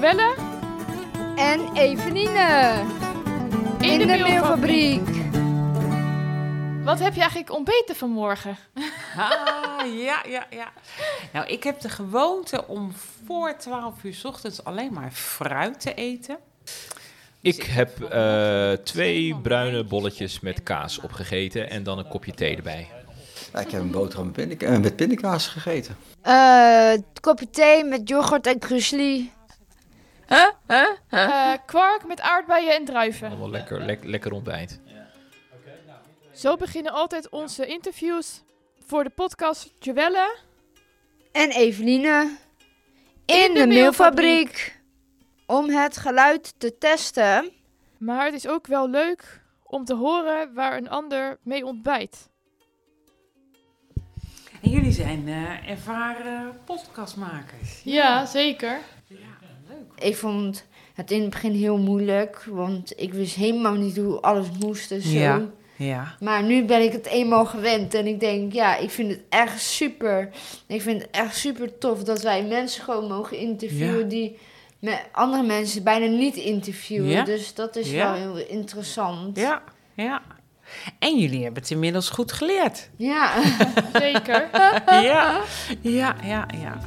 Joelle En Eveline. in, de, mailfabriek. Wat heb je eigenlijk ontbeten vanmorgen? Ah, ja, ja, ja. Nou, ik heb de gewoonte om voor 12 uur 's ochtends alleen maar fruit te eten. Ik heb eh, twee bruine bolletjes met kaas opgegeten en dan een kopje thee erbij. Ja, ik heb een boterham met, pindak- met pindakaas gegeten. Eh, kopje thee met yoghurt en krusli. Huh? Huh? Eh, kwark met aardbeien en druiven. Allemaal lekker, lek- lekker ontbijt. Zo beginnen altijd onze interviews voor de podcast Joelle. En Eveline. In, In de de, mailfabriek. mailfabriek. Om het geluid te testen. Maar het is ook wel leuk om te horen waar een ander mee ontbijt. En jullie zijn eh, ervaren podcastmakers. Ja, zeker. Ik vond het in het begin heel moeilijk. Want ik wist helemaal niet hoe alles moest en zo. Ja. Ja. Maar nu ben ik het eenmaal gewend. En ik denk, ja, ik vind het echt super. Ik vind het echt super tof dat wij mensen gewoon mogen interviewen Ja. die met andere mensen bijna niet interviewen. Ja. Dus dat is Ja. wel heel interessant. Ja, ja. En jullie hebben het inmiddels goed geleerd. Ja. Zeker. Ja, ja, ja, ja.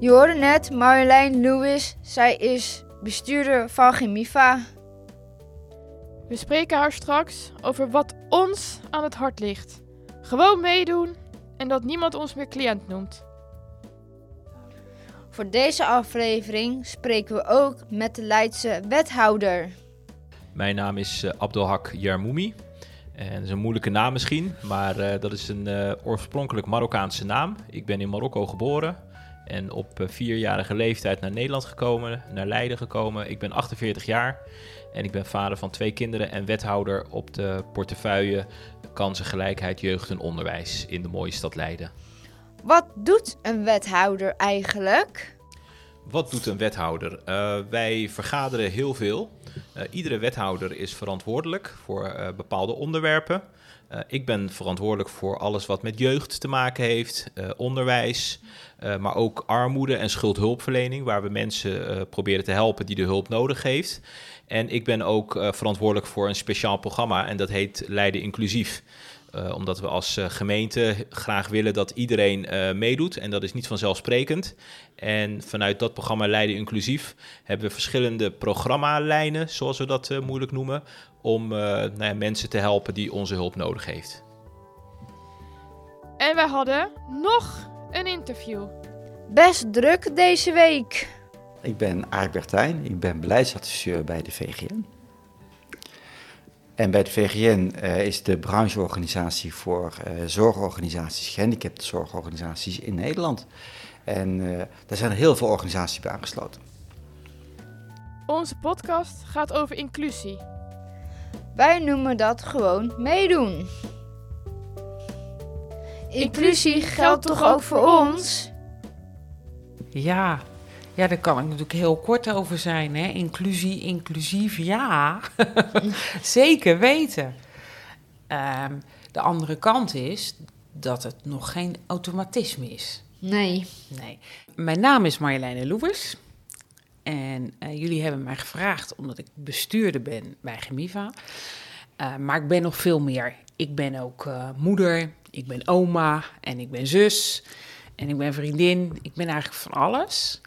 Je hoorde net Marjolein Lewis. Zij is bestuurder van Gemiva. We spreken haar straks over wat ons aan het hart ligt. Gewoon meedoen en dat niemand ons meer cliënt noemt. Voor deze aflevering spreken we ook met de Leidse wethouder. Mijn naam is eh, Abdelhak Yarmoumi. En dat is een moeilijke naam misschien, maar eh, dat is een eh, oorspronkelijk Marokkaanse naam. Ik ben in Marokko geboren en op eh, vierjarige leeftijd naar Nederland gekomen, naar Leiden gekomen. Ik ben 48 jaar en ik ben vader van twee kinderen en wethouder op de portefeuille Kansengelijkheid, Jeugd en Onderwijs in de mooie stad Leiden. Wat doet een wethouder eigenlijk? Wat doet een wethouder? Eh, wij vergaderen heel veel. Eh, iedere wethouder is verantwoordelijk voor eh, bepaalde onderwerpen. Ik ben verantwoordelijk voor alles wat met jeugd te maken heeft, onderwijs, maar ook armoede en schuldhulpverlening, waar we mensen proberen te helpen die de hulp nodig heeft. En ik ben ook verantwoordelijk voor een speciaal programma en dat heet Leiden Inclusief. Eh, omdat we als eh, gemeente graag willen dat iedereen eh, meedoet. En dat is niet vanzelfsprekend. En vanuit dat programma Leiden Inclusief hebben we verschillende programmalijnen, zoals we dat eh, moeilijk noemen, om eh, nou ja, mensen te helpen die onze hulp nodig heeft. En wij hadden nog een interview. Best druk deze week. Ik ben Arik Bertijn, ik ben beleidsadviseur bij de VGN. En bij de VGN eh, is de brancheorganisatie voor eh, zorgorganisaties, gehandicaptenzorgorganisaties in Nederland. En eh, daar zijn er heel veel organisaties bij aangesloten. Onze podcast gaat over inclusie. Wij noemen dat gewoon meedoen. Inclusie geldt toch ook voor ons? Ja, ja, daar kan ik natuurlijk heel kort over zijn. Hè? Inclusie, inclusief, ja. Zeker weten. Ehm, de andere kant is dat het nog geen automatisme is. Nee. Nee. Mijn naam is Marjoleine Loevers. En eh, jullie hebben mij gevraagd omdat ik bestuurder ben bij Gemiva. Eh, maar ik ben nog veel meer. Ik ben ook eh, moeder, ik ben oma en ik ben zus. En ik ben vriendin. Ik ben eigenlijk van alles.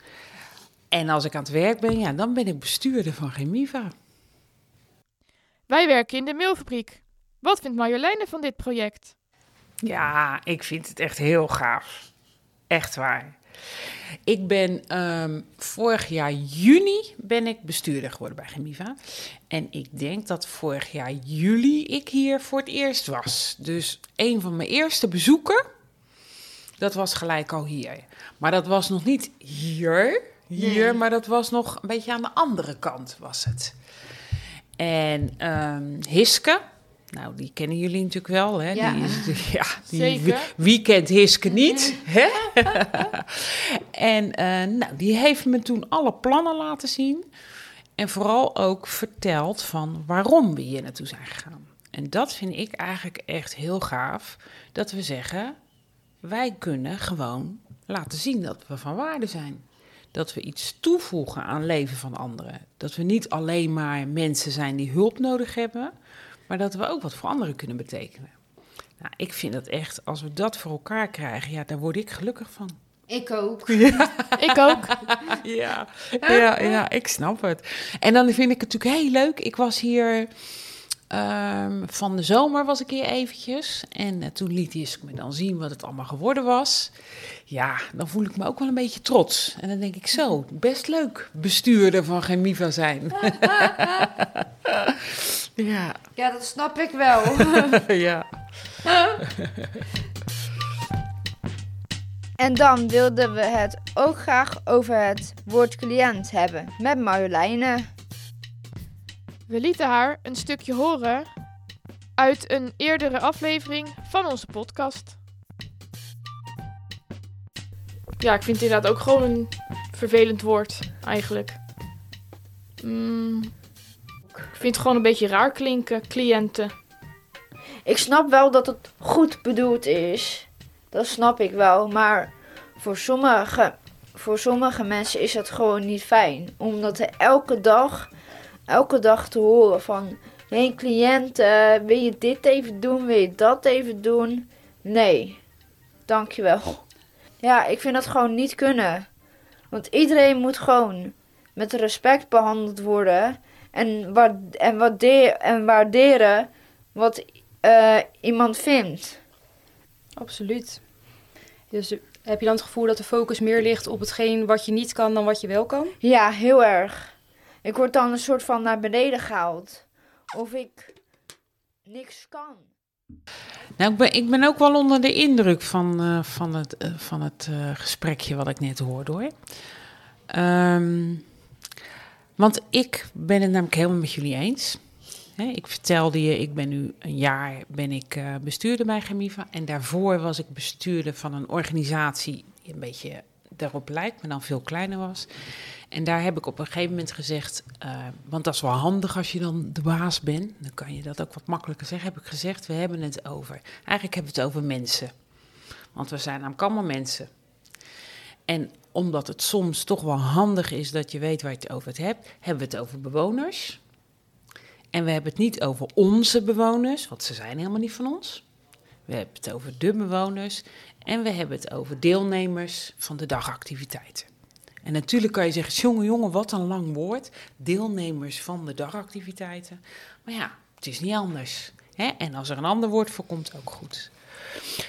En als ik aan het werk ben, ja, dan ben ik bestuurder van Gemiva. Wij werken in de mailfabriek. Wat vindt Marjoleine van dit project? Ja, ik vind het echt heel gaaf. Echt waar. Ik ben ehm, vorig jaar juni ben ik bestuurder geworden bij Gemiva. En ik denk dat vorig jaar juli ik hier voor het eerst was. Dus een van mijn eerste bezoeken, dat was gelijk al hier. Maar dat was nog niet hier, hier, Nee. maar dat was nog een beetje aan de andere kant was het. En ehm, Hiske, nou die kennen jullie natuurlijk wel, hè? Ja. Die is, ja, die, Zeker. wie, wie kent Hiske niet? hè? en eh, nou, die heeft me toen alle plannen laten zien. En vooral ook verteld van waarom we hier naartoe zijn gegaan. En dat vind ik eigenlijk echt heel gaaf. Dat we zeggen, wij kunnen gewoon laten zien dat we van waarde zijn. Dat we iets toevoegen aan het leven van anderen. Dat we niet alleen maar mensen zijn die hulp nodig hebben, maar dat we ook wat voor anderen kunnen betekenen. Nou, ik vind dat echt, als we dat voor elkaar krijgen, ja, daar word ik gelukkig van. Ik ook. Ik ook. Ja, ja, ja, ik snap het. En dan vind ik het natuurlijk heel leuk. Ik was hier ehm, van de zomer was ik hier eventjes. En eh, toen liet Jisk me dan zien wat het allemaal geworden was. Ja, dan voel ik me ook wel een beetje trots. En dan denk ik zo, best leuk bestuurder van Gemiva zijn. ja, Ja, dat snap ik wel. ja. En dan wilden we het ook graag over het woord cliënt hebben met Marjoleine. We lieten haar een stukje horen uit een eerdere aflevering van onze podcast. Ja, ik vind het inderdaad ook gewoon een vervelend woord, eigenlijk. Mm, ik vind het gewoon een beetje raar klinken, cliënten. Ik snap wel dat het goed bedoeld is. Dat snap ik wel. Maar voor sommige, voor sommige mensen is het gewoon niet fijn. Omdat er elke dag, elke dag te horen van... Hé cliënt, eh, wil je dit even doen? Wil je dat even doen? Nee, dankjewel. Ja, ik vind dat gewoon niet kunnen. Want iedereen moet gewoon met respect behandeld worden. En, wa en, waardeer en waarderen wat eh, iemand vindt. Absoluut. Dus eh, heb je dan het gevoel dat de focus meer ligt op hetgeen wat je niet kan dan wat je wel kan? Ja, heel erg. Ik word dan een soort van naar beneden gehaald. Of ik niks kan. Nou, ik ben, ik ben ook wel onder de indruk van, eh, van het, eh, van het eh, gesprekje wat ik net hoorde hoor. Ehm, want ik ben het namelijk helemaal met jullie eens. Ik vertelde je, ik ben nu een jaar ben ik, bestuurder bij Gemiva. En daarvoor was ik bestuurder van een organisatie een beetje daarop lijkt, maar dan veel kleiner was. En daar heb ik op een gegeven moment gezegd, eh, want dat is wel handig als je dan de baas bent, dan kan je dat ook wat makkelijker zeggen, heb ik gezegd, we hebben het over, eigenlijk hebben we het over mensen. Want we zijn namelijk allemaal mensen. En omdat het soms toch wel handig is dat je weet waar je het over hebt, hebben we het over bewoners. En we hebben het niet over onze bewoners, want ze zijn helemaal niet van ons. We hebben het over de bewoners en we hebben het over deelnemers van de dagactiviteiten. En natuurlijk kan je zeggen, jongen, jongen, wat een lang woord. Deelnemers van de dagactiviteiten. Maar ja, het is niet anders. Hè? En als er een ander woord voor komt, ook goed.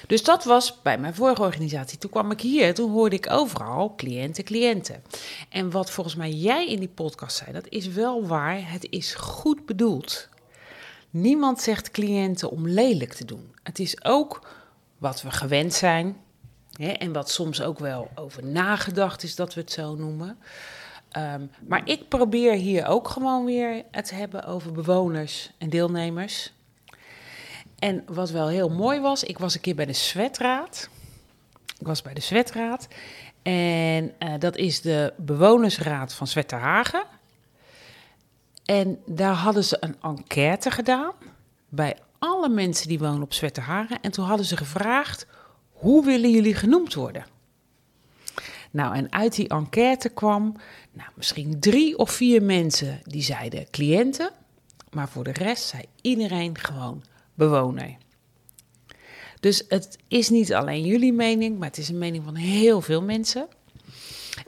Dus dat was bij mijn vorige organisatie. Toen kwam ik hier, toen hoorde ik overal cliënten, cliënten. En wat volgens mij jij in die podcast zei, dat is wel waar. Het is goed bedoeld. Niemand zegt cliënten om lelijk te doen. Het is ook wat we gewend zijn. Hè, en wat soms ook wel over nagedacht is dat we het zo noemen. Ehm, maar ik probeer hier ook gewoon weer het hebben over bewoners en deelnemers. En wat wel heel mooi was, ik was een keer bij de Zwetraad. Ik was bij de Zwetraad. En eh, dat is de bewonersraad van Zwetterhagen. En daar hadden ze een enquête gedaan bij alle mensen die wonen op Zwetterhagen. En toen hadden ze gevraagd, hoe willen jullie genoemd worden? Nou, en uit die enquête kwam nou, misschien drie of vier mensen die zeiden cliënten. Maar voor de rest zei iedereen gewoon bewoner. Dus het is niet alleen jullie mening, maar het is een mening van heel veel mensen.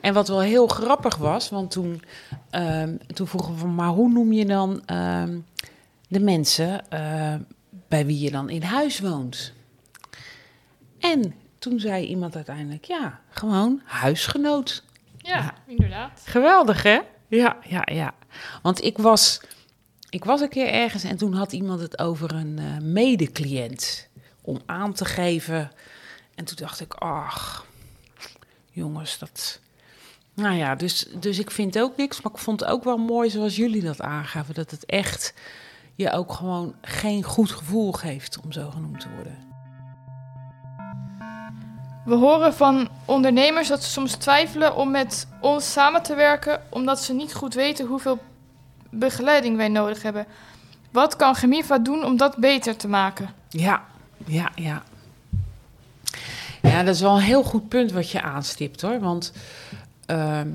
En wat wel heel grappig was, want toen, ehm, toen vroegen we van, maar hoe noem je dan ehm, de mensen eh, bij wie je dan in huis woont? En toen zei iemand uiteindelijk, ja, gewoon huisgenoot. Ja, inderdaad. Geweldig, hè? Ja, ja, ja. Want ik was, ik was een keer ergens en toen had iemand het over een uh, medecliënt. Om aan te geven. En toen dacht ik, ach, jongens, dat... Nou ja, dus, dus ik vind ook niks. Maar ik vond het ook wel mooi zoals jullie dat aangaven. Dat het echt je ook gewoon geen goed gevoel geeft om zo genoemd te worden. We horen van ondernemers dat ze soms twijfelen om met ons samen te werken, omdat ze niet goed weten hoeveel begeleiding wij nodig hebben. Wat kan Gemiva doen om dat beter te maken? Ja, ja, ja. Ja, dat is wel een heel goed punt wat je aanstipt hoor. Want ehm,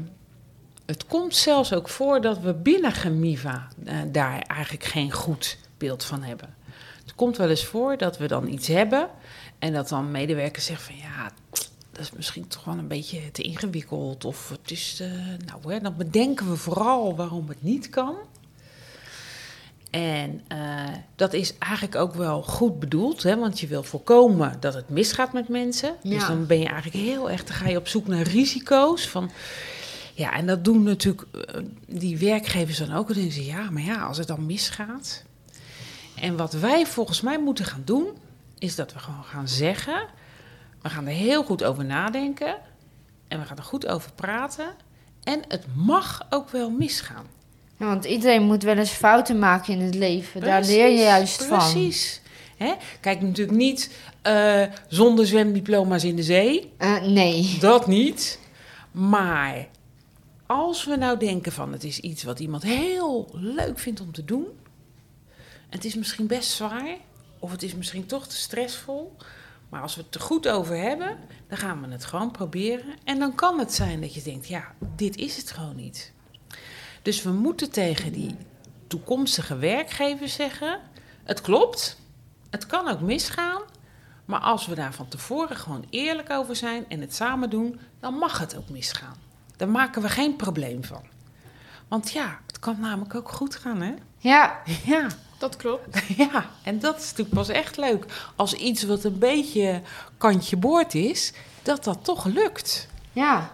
het komt zelfs ook voor dat we binnen Gemiva eh, daar eigenlijk geen goed beeld van hebben. Het komt wel eens voor dat we dan iets hebben en dat dan medewerkers zeggen van ja, dat is misschien toch wel een beetje te ingewikkeld. Of het is, eh, nou hè, dan bedenken we vooral waarom het niet kan. En eh, dat is eigenlijk ook wel goed bedoeld, hè, want je wil voorkomen dat het misgaat met mensen. Dus dan ben je eigenlijk heel erg, dan ga je op zoek naar risico's. Van, ja, en dat doen natuurlijk eh, die werkgevers dan ook. Dan denken ze, ja, maar ja, als het dan misgaat. En wat wij volgens mij moeten gaan doen, is dat we gewoon gaan zeggen: we gaan er heel goed over nadenken en we gaan er goed over praten. En het mag ook wel misgaan. Ja, want iedereen moet wel eens fouten maken in het leven. Daar leer je Precies, juist van. Precies. Hè? Kijk, natuurlijk niet eh, zonder zwemdiploma's in de zee. Eh, nee. Dat niet. Maar als we nou denken van het is iets wat iemand heel leuk vindt om te doen. Het is misschien best zwaar. Of het is misschien toch te stressvol. Maar als we het er goed over hebben, dan gaan we het gewoon proberen. En dan kan het zijn dat je denkt, ja, dit is het gewoon niet. Dus we moeten tegen die toekomstige werkgevers zeggen: het klopt, het kan ook misgaan. Maar als we daar van tevoren gewoon eerlijk over zijn en het samen doen, dan mag het ook misgaan. Daar maken we geen probleem van. Want ja, het kan namelijk ook goed gaan, hè? Ja, Ja, Dat klopt. ja. En dat is natuurlijk pas echt leuk. Als iets wat een beetje kantje boord is, dat dat toch lukt. ja.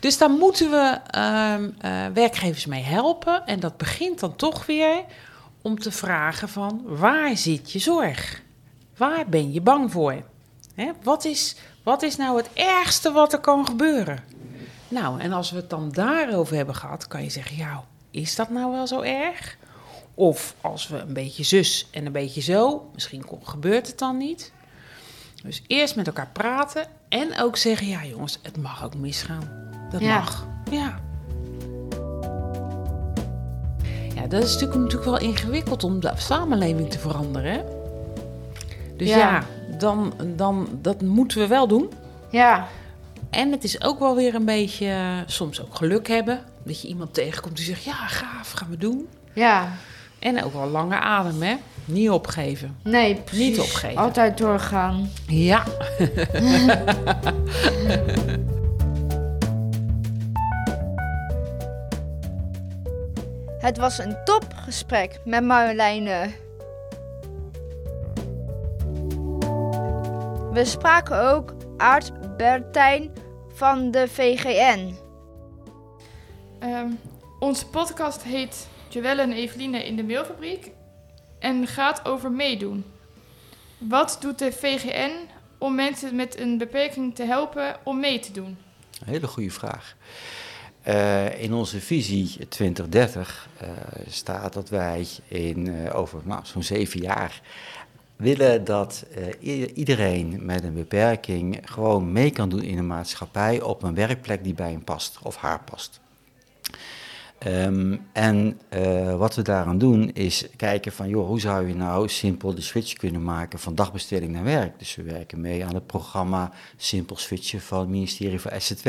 Dus daar moeten we ehm, eh, werkgevers mee helpen. En dat begint dan toch weer om te vragen van waar zit je zorg? Waar ben je bang voor? Hè? Wat, is, wat is nou het ergste wat er kan gebeuren? Nou, en als we het dan daarover hebben gehad, kan je zeggen, ja, is dat nou wel zo erg? Of als we een beetje zus en een beetje zo, misschien gebeurt het dan niet. Dus eerst met elkaar praten en ook zeggen, ja jongens, het mag ook misgaan. Dat Ja. mag. Ja. Ja, dat is natuurlijk, natuurlijk wel ingewikkeld om de samenleving te veranderen. Hè? Dus ja, Ja. dan, dan, dat moeten we wel doen. Ja, En het is ook wel weer een beetje eh, soms ook geluk hebben. Dat je iemand tegenkomt die zegt, ja gaaf, gaan we doen. ja. En ook wel lange adem, hè? Niet opgeven. Nee, precies. Niet opgeven. Altijd doorgaan. Ja. Het was een topgesprek met Marjoleine. We spraken ook Aart Bertijn van de VGN. Ehm, onze podcast heet Joelle en Eveline in de mailfabriek en gaat over meedoen. Wat doet de VGN om mensen met een beperking te helpen om mee te doen? Een hele goede vraag. Eh, in onze visie 2030 eh, staat dat wij in, eh, over nou, zo'n zeven jaar willen dat eh, iedereen met een beperking gewoon mee kan doen in de maatschappij op een werkplek die bij hem past of haar past. Ehm, en eh, wat we daaraan doen is kijken van, joh, hoe zou je nou simpel de switch kunnen maken van dagbesteding naar werk? Dus we werken mee aan het programma Simpel Switchen van het ministerie van SZW,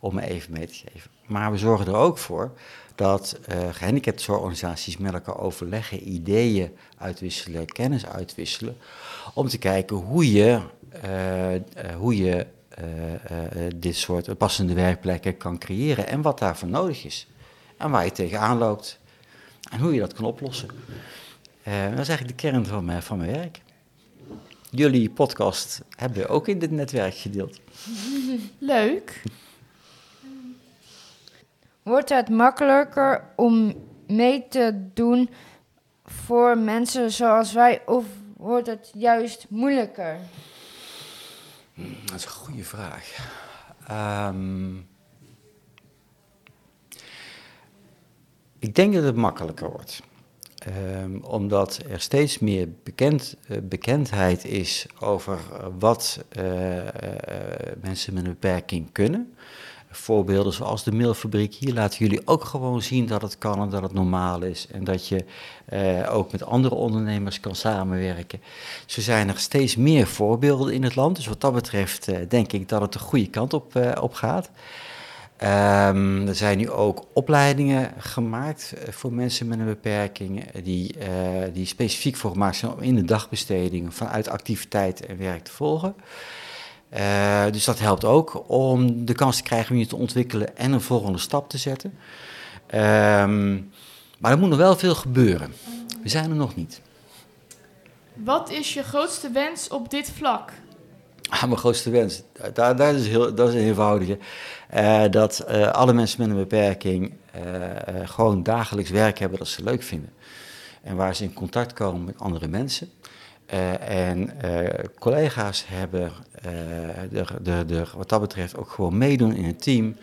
om even mee te geven. Maar we zorgen er ook voor dat eh gehandicaptenzorgorganisaties met elkaar overleggen, ideeën uitwisselen, kennis uitwisselen, om te kijken hoe je, eh, eh, hoe je eh, dit soort passende werkplekken kan creëren en wat daarvoor nodig is. En waar je tegenaan loopt en hoe je dat kan oplossen. Dat is eigenlijk de kern van mijn, van mijn werk. Jullie podcast hebben we ook in dit netwerk gedeeld. Leuk. Wordt het makkelijker om mee te doen voor mensen zoals wij of wordt het juist moeilijker? Dat is een goede vraag. Ehm, ik denk dat het makkelijker wordt. Ehm, omdat er steeds meer bekend, eh, bekendheid is over eh, wat eh, mensen met een beperking kunnen. Voorbeelden zoals de mailfabriek. Hier laten jullie ook gewoon zien dat het kan en dat het normaal is. En dat je eh, ook met andere ondernemers kan samenwerken. Zo zijn er steeds meer voorbeelden in het land. Dus wat dat betreft eh, denk ik dat het de goede kant op, eh, gaat. Ehm, er zijn nu ook opleidingen gemaakt eh, voor mensen met een beperking, eh, die, eh, die specifiek voor gemaakt zijn om in de dagbesteding vanuit activiteit en werk te volgen. Eh, dus dat helpt ook om de kans te krijgen om je te ontwikkelen en een volgende stap te zetten. Ehm, maar er moet nog wel veel gebeuren. We zijn er nog niet. Wat is je grootste wens op dit vlak? Ah, mijn grootste wens, daar, daar is heel, dat is een eenvoudige. Eh, dat eh, alle mensen met een beperking gewoon dagelijks werk hebben dat ze leuk vinden. En waar ze in contact komen met andere mensen. En collega's hebben, de, de, de, wat dat betreft, ook gewoon meedoen in het team.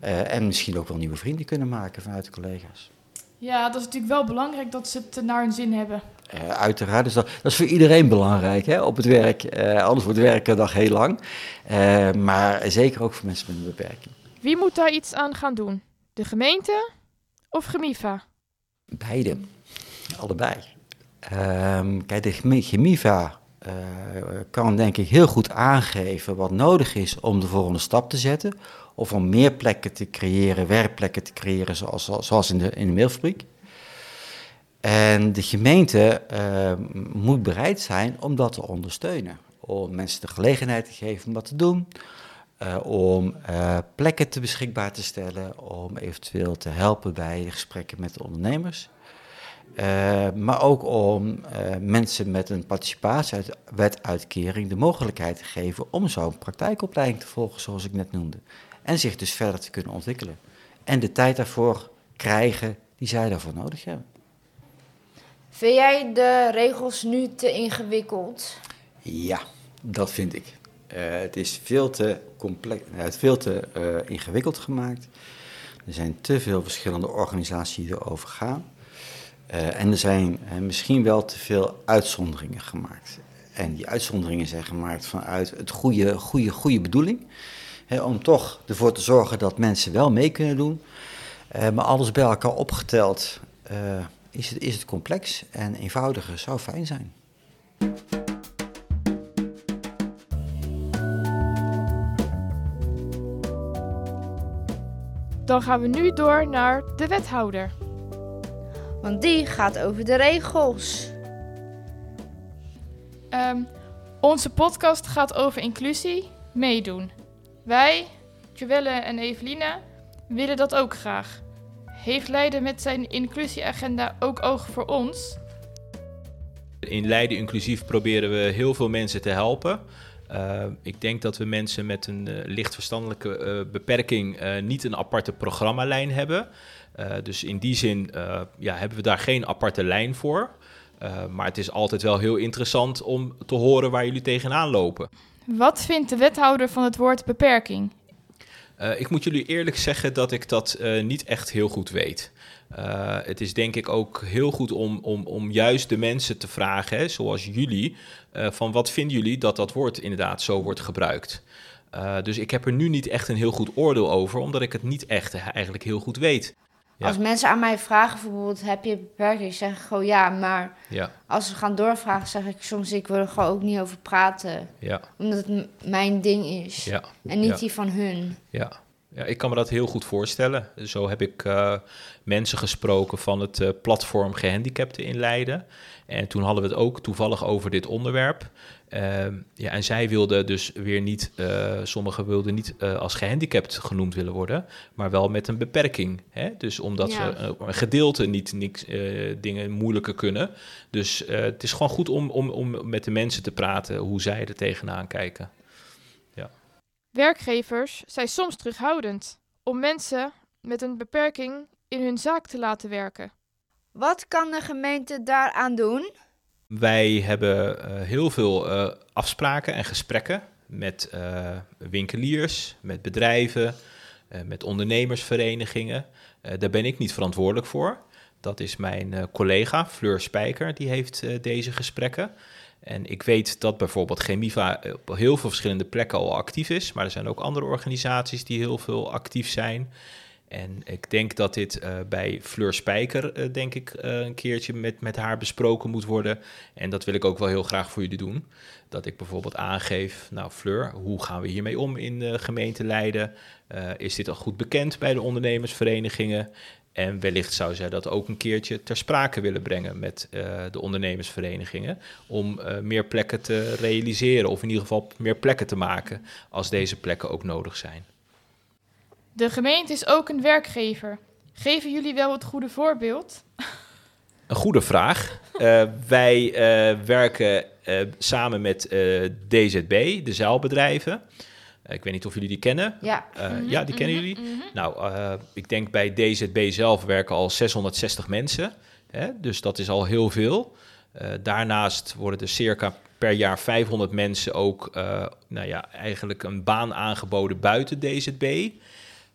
Eh, en misschien ook wel nieuwe vrienden kunnen maken vanuit de collega's. Ja, dat is natuurlijk wel belangrijk dat ze het naar hun zin hebben. Eh, uiteraard, dus dat, dat is voor iedereen belangrijk hè, op het werk. Eh, anders wordt werken dag heel lang. Eh, maar zeker ook voor mensen met een beperking. Wie moet daar iets aan gaan doen? De gemeente of Gemiva? Beide, allebei. Ehm, kijk, de Gemiva eh, kan denk ik heel goed aangeven wat nodig is om de volgende stap te zetten. Of om meer plekken te creëren, werkplekken te creëren zoals, zoals in, de, in de mailfabriek. En de gemeente eh, moet bereid zijn om dat te ondersteunen. Om mensen de gelegenheid te geven om dat te doen. eh, om plekken te beschikbaar te stellen. Om eventueel te helpen bij gesprekken met de ondernemers. Eh, maar ook om eh, mensen met een participatiewetuitkering de mogelijkheid te geven om zo'n praktijkopleiding te volgen, zoals ik net noemde. En zich dus verder te kunnen ontwikkelen. En de tijd daarvoor krijgen die zij daarvoor nodig hebben. Vind jij de regels nu te ingewikkeld? Ja, dat vind ik. Eh, het is veel te, complex, het is veel te eh, ingewikkeld gemaakt. Er zijn te veel verschillende organisaties die erover gaan. Eh, en er zijn eh, misschien wel te veel uitzonderingen gemaakt. En die uitzonderingen zijn gemaakt vanuit het goede, goede, goede bedoeling. Hè, om toch ervoor te zorgen dat mensen wel mee kunnen doen. Eh, maar alles bij elkaar opgeteld is, het, is het complex. En eenvoudiger zou fijn zijn. Dan gaan we nu door naar de wethouder. Want die gaat over de regels. Ehm, onze podcast gaat over inclusie, meedoen. Wij, Joelle en Eveline, willen dat ook graag. Heeft Leiden met zijn inclusieagenda ook oog voor ons? In Leiden Inclusief proberen we heel veel mensen te helpen. Uh, ik denk dat we mensen met een uh, licht verstandelijke uh, beperking niet een aparte programmalijn hebben. Dus in die zin ja, hebben we daar geen aparte lijn voor. maar het is altijd wel heel interessant om te horen waar jullie tegenaan lopen. Wat vindt de wethouder van het woord beperking? Uh, ik moet jullie eerlijk zeggen dat ik dat uh, niet echt heel goed weet. Uh, het is denk ik ook heel goed om, om, om juist de mensen te vragen, hè, zoals jullie, van wat vinden jullie dat dat woord inderdaad zo wordt gebruikt. dus ik heb er nu niet echt een heel goed oordeel over, omdat ik het niet echt eigenlijk heel goed weet. Ja. Als mensen aan mij vragen, bijvoorbeeld, heb je beperking? zeg ik gewoon ja, maar ja. als ze gaan doorvragen, zeg ik soms, ik wil er gewoon ook niet over praten. Ja. Omdat het mijn ding is ja. en niet die van hun. Ja. Ja, ik kan me dat heel goed voorstellen. Zo heb ik uh, mensen gesproken van het uh, platform Gehandicapten in Leiden. En toen hadden we het ook toevallig over dit onderwerp. Uh, ja, en zij wilden dus weer niet, uh, sommigen wilden niet uh, als gehandicapt genoemd willen worden, maar wel met een beperking. Hè? Dus omdat ja. ze een gedeelte niet niks, dingen moeilijker kunnen. Dus het is gewoon goed om, om, om met de mensen te praten hoe zij er tegenaan kijken. Ja. Werkgevers zijn soms terughoudend om mensen met een beperking in hun zaak te laten werken. Wat kan de gemeente daaraan doen? Wij hebben uh, heel veel uh, afspraken en gesprekken met uh, winkeliers, met bedrijven, met ondernemersverenigingen. daar ben ik niet verantwoordelijk voor. Dat is mijn collega Fleur Spijker, die heeft deze gesprekken. En ik weet dat bijvoorbeeld Chemiva op heel veel verschillende plekken al actief is, maar er zijn ook andere organisaties die heel veel actief zijn. En ik denk dat dit eh, bij Fleur Spijker, eh, denk ik, eh, een keertje met, met haar besproken moet worden. En dat wil ik ook wel heel graag voor jullie doen. Dat ik bijvoorbeeld aangeef, nou Fleur, hoe gaan we hiermee om in de gemeente Leiden? Is dit al goed bekend bij de ondernemersverenigingen? En wellicht zou zij dat ook een keertje ter sprake willen brengen met de ondernemersverenigingen. Om meer plekken te realiseren, of in ieder geval meer plekken te maken als deze plekken ook nodig zijn. De gemeente is ook een werkgever. Geven jullie wel het goede voorbeeld? Een goede vraag. Eh, wij eh, werken eh, samen met DZB, de zeilbedrijven. Eh, ik weet niet of jullie die kennen. Ja. Mhm, ja, die kennen mhm, jullie. mhm. Nou, ik denk bij DZB zelf werken al 660 mensen. Hè? Dus dat is al heel veel. Daarnaast worden er circa per jaar 500 mensen ook nou ja, eigenlijk een baan aangeboden buiten DZB.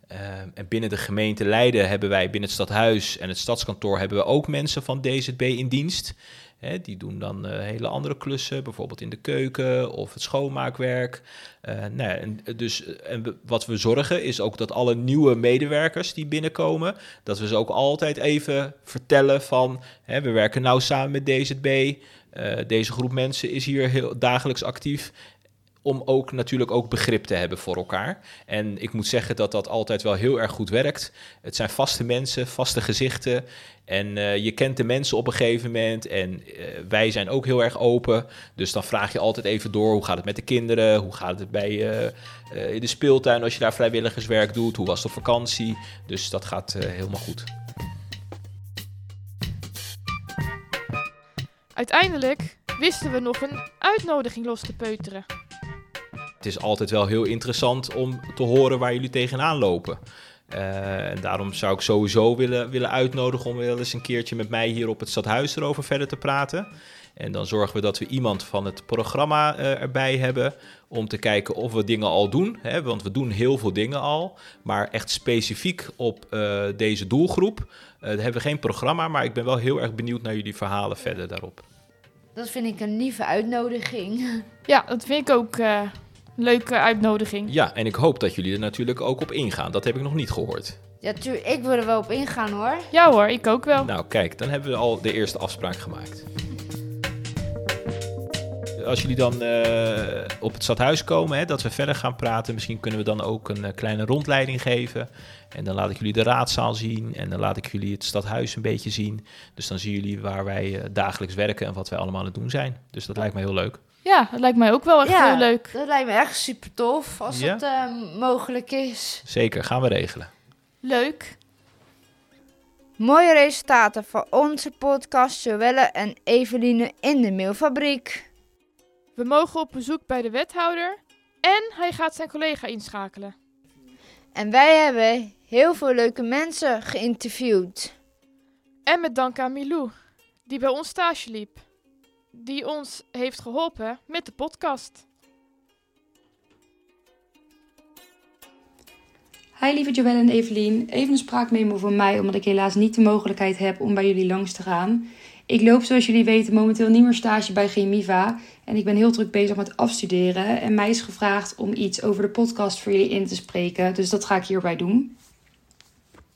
Eh, en binnen de gemeente Leiden hebben wij binnen het stadhuis en het stadskantoor hebben we ook mensen van DZB in dienst. Hè, die doen dan eh, hele andere klussen, bijvoorbeeld in de keuken of het schoonmaakwerk. Eh, nou ja, en, dus, eh, en wat we zorgen is ook dat alle nieuwe medewerkers die binnenkomen, dat we ze ook altijd even vertellen van, hè, we werken nou samen met DZB. Eh, deze groep mensen is hier heel dagelijks actief om ook natuurlijk ook begrip te hebben voor elkaar. En ik moet zeggen dat dat altijd wel heel erg goed werkt. Het zijn vaste mensen, vaste gezichten. En eh, je kent de mensen op een gegeven moment. En eh, wij zijn ook heel erg open. Dus dan vraag je altijd even door. Hoe gaat het met de kinderen? Hoe gaat het bij eh, in de speeltuin als je daar vrijwilligerswerk doet? Hoe was de vakantie? Dus dat gaat helemaal goed. Uiteindelijk wisten we nog een uitnodiging los te peuteren. Het is altijd wel heel interessant om te horen waar jullie tegenaan lopen. Eh, en daarom zou ik sowieso willen, willen uitnodigen om wel eens een keertje met mij hier op het stadhuis erover verder te praten. En dan zorgen we dat we iemand van het programma eh, erbij hebben om te kijken of we dingen al doen. Hè, want we doen heel veel dingen al, maar echt specifiek op eh, deze doelgroep eh, hebben we geen programma. Maar ik ben wel heel erg benieuwd naar jullie verhalen verder daarop. Dat vind ik een lieve uitnodiging. Ja, dat vind ik ook eh, leuke uitnodiging. Ja, en ik hoop dat jullie er natuurlijk ook op ingaan. Dat heb ik nog niet gehoord. Ja, tuur, ik wil er wel op ingaan hoor. Ja hoor, ik ook wel. Nou, kijk, dan hebben we al de eerste afspraak gemaakt. Als jullie dan eh, op het stadhuis komen, hè, dat we verder gaan praten, misschien kunnen we dan ook een eh, kleine rondleiding geven. En dan laat ik jullie de raadzaal zien en dan laat ik jullie het stadhuis een beetje zien. Dus dan zien jullie waar wij eh, dagelijks werken en wat wij allemaal aan het doen zijn. Dus dat lijkt me heel leuk. Ja, dat lijkt mij ook wel echt Ja. heel leuk. Dat lijkt me echt super tof als Ja? dat eh, mogelijk is. Zeker, gaan we regelen. Leuk. Mooie resultaten van onze podcast Joelle en Eveline in de mailfabriek. We mogen op bezoek bij de wethouder en hij gaat zijn collega inschakelen. En wij hebben heel veel leuke mensen geïnterviewd. En met dank aan Milou, die bij ons stage liep. Die ons heeft geholpen met de podcast. Hi lieve Joelle en Evelien, even een spraakmemo voor mij omdat ik helaas niet de mogelijkheid heb om bij jullie langs te gaan. Ik loop zoals jullie weten momenteel niet meer stage bij Gemiva en ik ben heel druk bezig met afstuderen en mij is gevraagd om iets over de podcast voor jullie in te spreken, dus dat ga ik hierbij doen.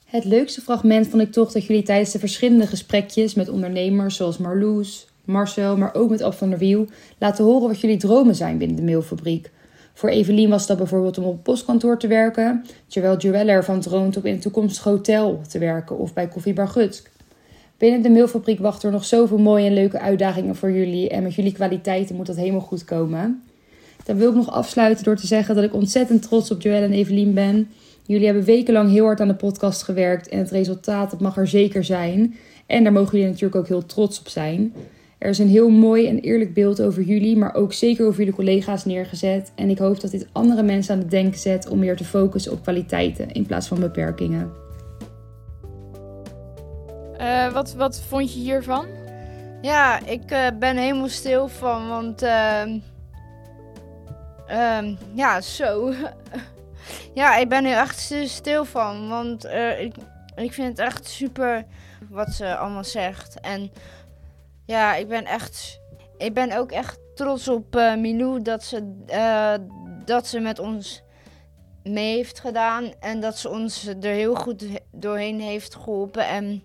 Het leukste fragment vond ik toch dat jullie tijdens de verschillende gesprekjes met ondernemers zoals Marloes, Marcel, maar ook met Ab van der Wiel laten horen wat jullie dromen zijn binnen de mailfabriek. Voor Evelien was dat bijvoorbeeld om op het postkantoor te werken, terwijl Joelle ervan droomt om in een toekomstig hotel te werken of bij Koffiebar Gutsk. Binnen de mailfabriek wachten er nog zoveel mooie en leuke uitdagingen voor jullie en met jullie kwaliteiten moet dat helemaal goed komen. Dan wil ik nog afsluiten door te zeggen dat ik ontzettend trots op Joelle en Evelien ben. Jullie hebben wekenlang heel hard aan de podcast gewerkt en het resultaat dat mag er zeker zijn. En daar mogen jullie natuurlijk ook heel trots op zijn. Er is een heel mooi en eerlijk beeld over jullie, maar ook zeker over jullie collega's neergezet. En ik hoop dat dit andere mensen aan het denken zet om meer te focussen op kwaliteiten in plaats van beperkingen. Eh, wat, wat vond je hiervan? Ja, ik eh, ben helemaal stil van, want ehm, ehm, ja, zo. ja, ik ben er echt st- stil van, want eh, ik, ik vind het echt super wat ze allemaal zegt. En ja, ik ben echt, ik ben ook echt trots op Milou dat ze, eh, dat ze met ons mee heeft gedaan. En dat ze ons er heel goed he- doorheen heeft geholpen. En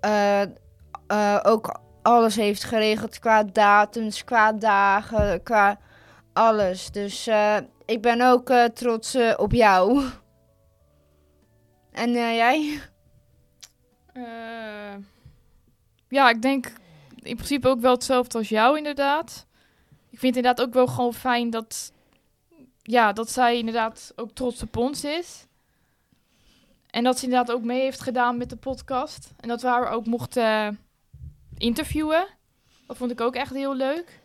eh, ook alles heeft geregeld qua datums, qua dagen, qua alles. Dus ik ben ook trots op jou. En jij? Ja, ik denk in principe ook wel hetzelfde als jou, inderdaad. Ik vind inderdaad ook wel gewoon fijn dat, ja, dat zij inderdaad ook trots op ons is. En dat ze inderdaad ook mee heeft gedaan met de podcast. En dat we haar ook mochten interviewen. Dat vond ik ook echt heel leuk.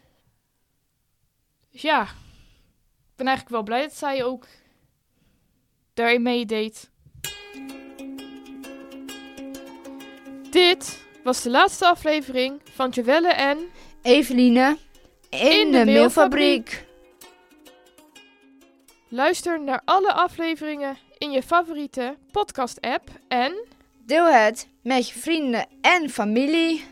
Dus ja, ik ben eigenlijk wel blij dat zij ook daarin meedeed. Dit was de laatste aflevering van Jewelle en... Eveline in, In de de. Luister naar alle afleveringen in je favoriete podcast-app en... Deel het met je vrienden en familie.